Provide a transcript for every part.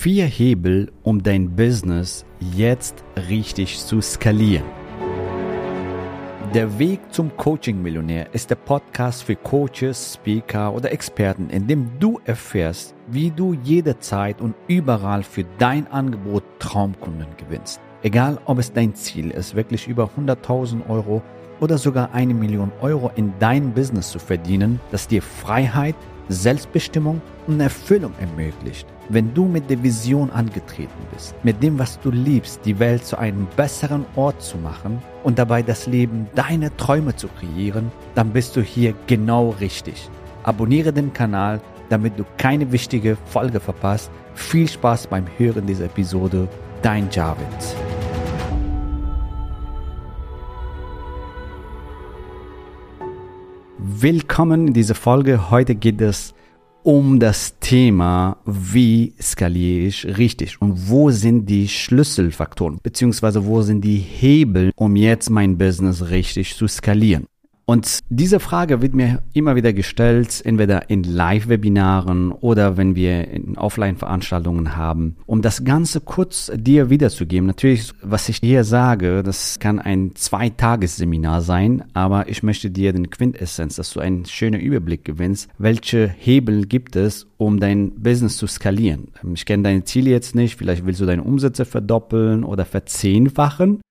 Vier Hebel, um dein Business jetzt richtig zu skalieren. Der Weg zum Coaching-Millionär ist der Podcast für Coaches, Speaker oder Experten, in dem du erfährst, wie du jederzeit und überall für dein Angebot Traumkunden gewinnst. Egal, ob es dein Ziel ist, wirklich über 100.000 Euro oder sogar eine Million Euro in dein Business zu verdienen, das dir Freiheit, Selbstbestimmung und Erfüllung ermöglicht. Wenn du mit der Vision angetreten bist, mit dem, was du liebst, die Welt zu einem besseren Ort zu machen und dabei das Leben deiner Träume zu kreieren, dann bist du hier genau richtig. Abonniere den Kanal, damit du keine wichtige Folge verpasst. Viel Spaß beim Hören dieser Episode. Dein Javid. Willkommen in dieser Folge. Heute geht es um das Thema, wie skaliere ich richtig und wo sind die Schlüsselfaktoren, beziehungsweise wo sind die Hebel, um jetzt mein Business richtig zu skalieren. Und diese Frage wird mir immer wieder gestellt, entweder in Live-Webinaren oder wenn wir in Offline-Veranstaltungen haben, um das Ganze kurz dir wiederzugeben. Natürlich, was ich hier sage, das kann ein Zweitagesseminar sein, aber ich möchte dir den Quintessenz, dass du einen schönen Überblick gewinnst, welche Hebel gibt es, um dein Business zu skalieren. Ich kenne deine Ziele jetzt nicht, vielleicht willst du deine Umsätze verdoppeln oder verzehnfachen.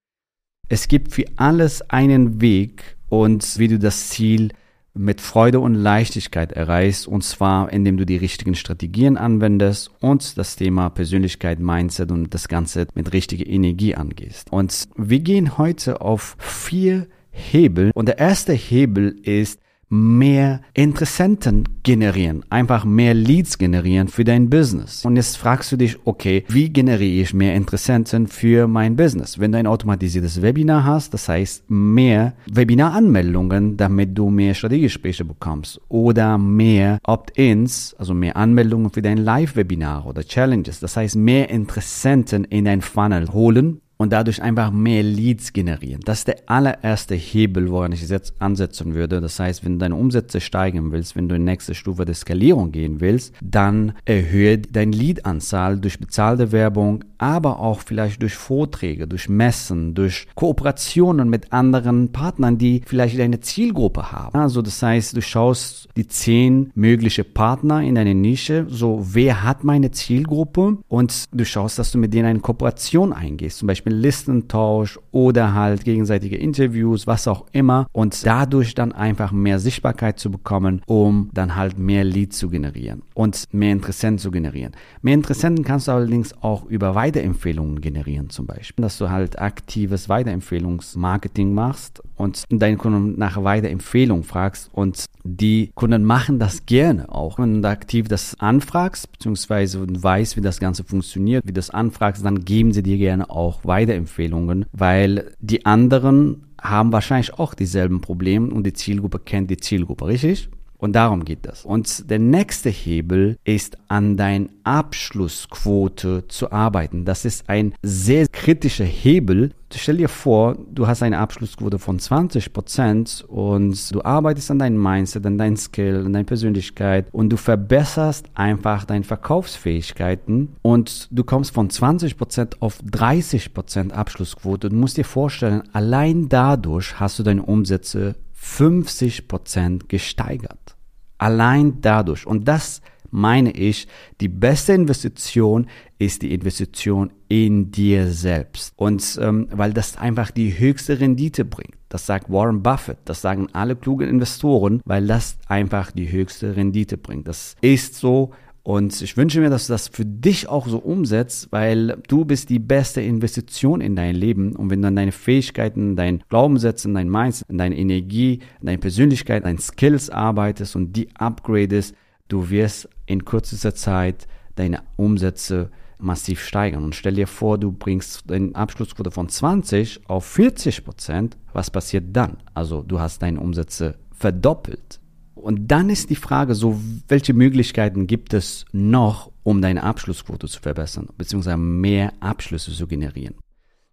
Es gibt für alles einen Weg, und wie du das Ziel mit Freude und Leichtigkeit erreichst, und zwar indem du die richtigen Strategien anwendest und das Thema Persönlichkeit, Mindset und das Ganze mit richtiger Energie angehst. Und wir gehen heute auf vier Hebel und der erste Hebel ist mehr Interessenten generieren, einfach mehr Leads generieren für dein Business. Und jetzt fragst du dich, okay, wie generiere ich mehr Interessenten für mein Business? Wenn du ein automatisiertes Webinar hast, das heißt mehr Webinaranmeldungen, damit du mehr Strategiegespräche bekommst oder mehr Opt-ins, also mehr Anmeldungen für dein Live-Webinar oder Challenges, das heißt mehr Interessenten in dein Funnel holen und dadurch einfach mehr Leads generieren. Das ist der allererste Hebel, woran ich jetzt ansetzen würde. Das heißt, wenn du deine Umsätze steigern willst, wenn du in die nächste Stufe der Skalierung gehen willst, dann erhöhe deine Lead-Anzahl durch bezahlte Werbung, aber auch vielleicht durch Vorträge, durch Messen, durch Kooperationen mit anderen Partnern, die vielleicht deine Zielgruppe haben. Also das heißt, du schaust die zehn mögliche Partner in deiner Nische, so wer hat meine Zielgruppe und du schaust, dass du mit denen eine Kooperation eingehst, zum Beispiel Beispiel Listentausch oder halt gegenseitige Interviews, was auch immer und dadurch dann einfach mehr Sichtbarkeit zu bekommen, um dann halt mehr Leads zu generieren und mehr Interessenten zu generieren. Mehr Interessenten kannst du allerdings auch über Weiterempfehlungen generieren zum Beispiel, dass du halt aktives Weiterempfehlungsmarketing machst und deinen Kunden nach Weiterempfehlung fragst und die Kunden machen das gerne auch. Wenn du aktiv das anfragst, beziehungsweise weißt, wie das Ganze funktioniert, wie das anfragst, dann geben sie dir gerne auch Weiterempfehlungen, weil die anderen haben wahrscheinlich auch dieselben Probleme und die Zielgruppe kennt die Zielgruppe, richtig? Und darum geht das. Und der nächste Hebel ist an dein Abschlussquote zu arbeiten. Das ist ein sehr kritischer Hebel. Stell dir vor, du hast eine Abschlussquote von 20 Prozent und du arbeitest an deinem Mindset, an deinem Skill, an deiner Persönlichkeit und du verbesserst einfach deine Verkaufsfähigkeiten und du kommst von 20 Prozent auf 30 Prozent Abschlussquote. Du musst dir vorstellen, allein dadurch hast du deine Umsätze 50 Prozent gesteigert. Allein dadurch. Und das meine ich, die beste Investition ist die Investition in dir selbst. Und ähm, weil das einfach die höchste Rendite bringt. Das sagt Warren Buffett, das sagen alle klugen Investoren, weil das einfach die höchste Rendite bringt. Das ist so und ich wünsche mir, dass du das für dich auch so umsetzt, weil du bist die beste Investition in dein Leben. Und wenn du an deine Fähigkeiten, dein Glaubenssätze, dein Mindset, deine Energie, deine Persönlichkeit, deine Skills arbeitest und die upgradest, du wirst in kürzester Zeit deine Umsätze massiv steigern. Und stell dir vor, du bringst deine Abschlussquote von 20 auf 40 Prozent. Was passiert dann? Also du hast deine Umsätze verdoppelt. Und dann ist die Frage so, welche Möglichkeiten gibt es noch, um deine Abschlussquote zu verbessern, beziehungsweise mehr Abschlüsse zu generieren?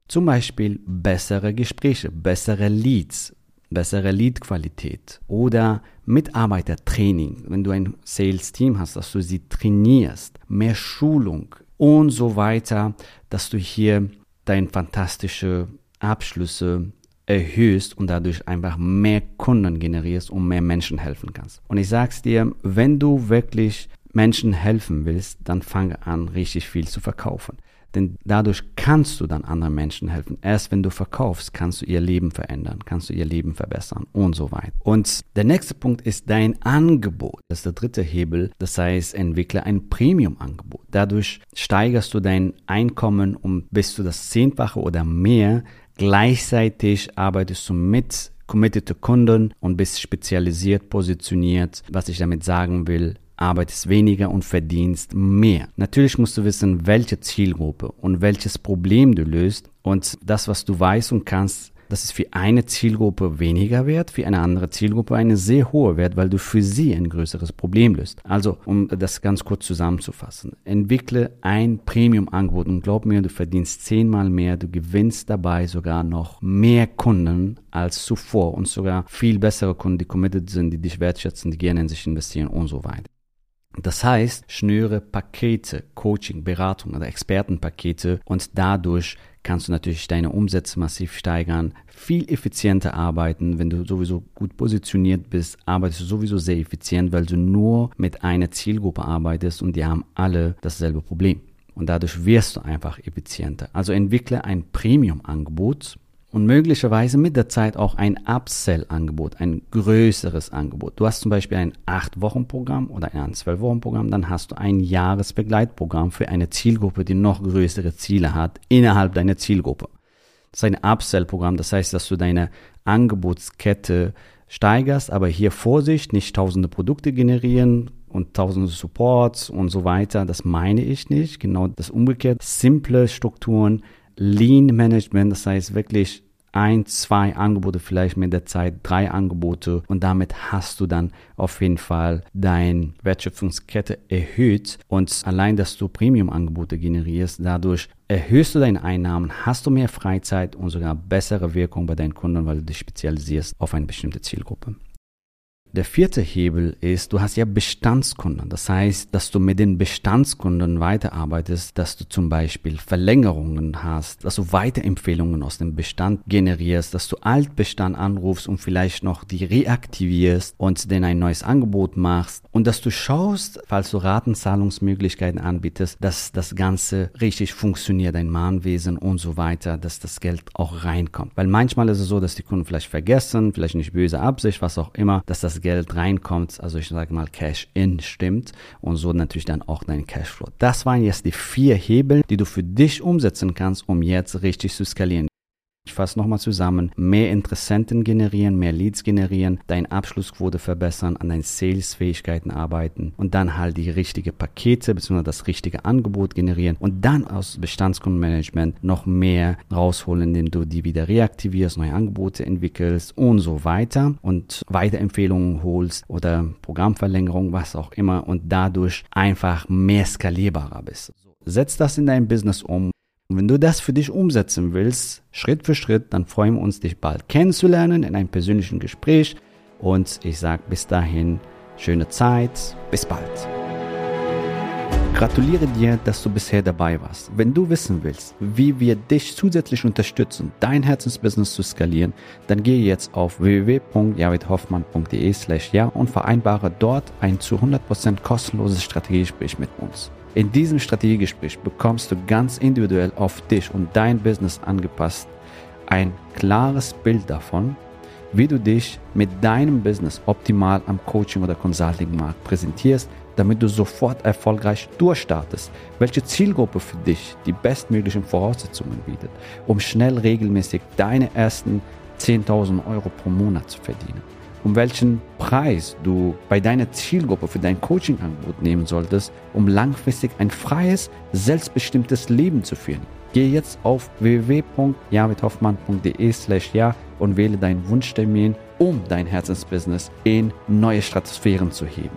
Zum Beispiel bessere Gespräche, bessere Leads, bessere Leadqualität oder Mitarbeitertraining. Wenn du ein Sales-Team hast, dass du sie trainierst, mehr Schulung, und so weiter, dass du hier deine fantastische Abschlüsse erhöhst und dadurch einfach mehr Kunden generierst und mehr Menschen helfen kannst. Und ich sag's dir, wenn du wirklich Menschen helfen willst, dann fange an, richtig viel zu verkaufen. Denn dadurch kannst du dann anderen Menschen helfen. Erst wenn du verkaufst, kannst du ihr Leben verändern, kannst du ihr Leben verbessern und so weiter. Und der nächste Punkt ist dein Angebot. Das ist der dritte Hebel. Das heißt, entwickle ein Premium-Angebot. Dadurch steigerst du dein Einkommen um bis zu das Zehnfache oder mehr. Gleichzeitig arbeitest du mit committed Kunden und bist spezialisiert positioniert. Was ich damit sagen will, arbeitest weniger und verdienst mehr. Natürlich musst du wissen, welche Zielgruppe und welches Problem du löst und das, was du weißt und kannst, das ist für eine Zielgruppe weniger wert, für eine andere Zielgruppe eine sehr hohe Wert, weil du für sie ein größeres Problem löst. Also, um das ganz kurz zusammenzufassen, entwickle ein Premium-Angebot und glaub mir, du verdienst zehnmal mehr, du gewinnst dabei sogar noch mehr Kunden als zuvor und sogar viel bessere Kunden, die committed sind, die dich wertschätzen, die gerne in sich investieren und so weiter. Das heißt, schnüre Pakete, Coaching, Beratung oder Expertenpakete und dadurch kannst du natürlich deine Umsätze massiv steigern, viel effizienter arbeiten. Wenn du sowieso gut positioniert bist, arbeitest du sowieso sehr effizient, weil du nur mit einer Zielgruppe arbeitest und die haben alle dasselbe Problem. Und dadurch wirst du einfach effizienter. Also entwickle ein Premium-Angebot, und möglicherweise mit der Zeit auch ein Upsell-Angebot, ein größeres Angebot. Du hast zum Beispiel ein 8-Wochen-Programm oder ein 12-Wochen-Programm, dann hast du ein Jahresbegleitprogramm für eine Zielgruppe, die noch größere Ziele hat innerhalb deiner Zielgruppe. Das ist ein Upsell-Programm, das heißt, dass du deine Angebotskette steigerst, aber hier Vorsicht, nicht tausende Produkte generieren, und tausende Supports und so weiter. Das meine ich nicht. Genau das umgekehrt. Simple Strukturen, Lean Management, das heißt wirklich ein, zwei Angebote, vielleicht mit der Zeit drei Angebote und damit hast du dann auf jeden Fall deine Wertschöpfungskette erhöht und allein, dass du Premium-Angebote generierst, dadurch erhöhst du deine Einnahmen, hast du mehr Freizeit und sogar bessere Wirkung bei deinen Kunden, weil du dich spezialisierst auf eine bestimmte Zielgruppe. Der vierte Hebel ist, du hast ja Bestandskunden. Das heißt, dass du mit den Bestandskunden weiterarbeitest, dass du zum Beispiel Verlängerungen hast, dass du Weiterempfehlungen aus dem Bestand generierst, dass du Altbestand anrufst und vielleicht noch die reaktivierst und denen ein neues Angebot machst und dass du schaust, falls du Ratenzahlungsmöglichkeiten anbietest, dass das Ganze richtig funktioniert, dein Mahnwesen und so weiter, dass das Geld auch reinkommt. Weil manchmal ist es so, dass die Kunden vielleicht vergessen, vielleicht nicht böse Absicht, was auch immer, dass das Geld reinkommt, also ich sage mal Cash-in stimmt und so natürlich dann auch dein Cashflow. Das waren jetzt die vier Hebel, die du für dich umsetzen kannst, um jetzt richtig zu skalieren. Ich fasse nochmal zusammen. Mehr Interessenten generieren, mehr Leads generieren, deine Abschlussquote verbessern, an deinen Sales-Fähigkeiten arbeiten und dann halt die richtige Pakete bzw. das richtige Angebot generieren und dann aus Bestandskundenmanagement noch mehr rausholen, indem du die wieder reaktivierst, neue Angebote entwickelst und so weiter und Weiterempfehlungen holst oder Programmverlängerung, was auch immer und dadurch einfach mehr skalierbarer bist. Setz das in dein Business um und wenn du das für dich umsetzen willst, Schritt für Schritt, dann freuen wir uns, dich bald kennenzulernen in einem persönlichen Gespräch. Und ich sage bis dahin, schöne Zeit, bis bald. Gratuliere dir, dass du bisher dabei warst. Wenn du wissen willst, wie wir dich zusätzlich unterstützen, dein Herzensbusiness zu skalieren, dann gehe jetzt auf www.javidhoffmann.de slash ja und vereinbare dort ein zu 100% kostenloses Strategiegespräch mit uns. In diesem Strategiegespräch bekommst du ganz individuell auf dich und dein Business angepasst ein klares Bild davon, wie du dich mit deinem Business optimal am Coaching- oder Consulting-Markt präsentierst, damit du sofort erfolgreich durchstartest, welche Zielgruppe für dich die bestmöglichen Voraussetzungen bietet, um schnell regelmäßig deine ersten 10.000 Euro pro Monat zu verdienen um welchen Preis du bei deiner Zielgruppe für dein Coaching-Angebot nehmen solltest, um langfristig ein freies, selbstbestimmtes Leben zu führen. Gehe jetzt auf www.javidhoffmann.de slash ja und wähle deinen Wunschtermin, um dein Herzensbusiness in neue Stratosphären zu heben.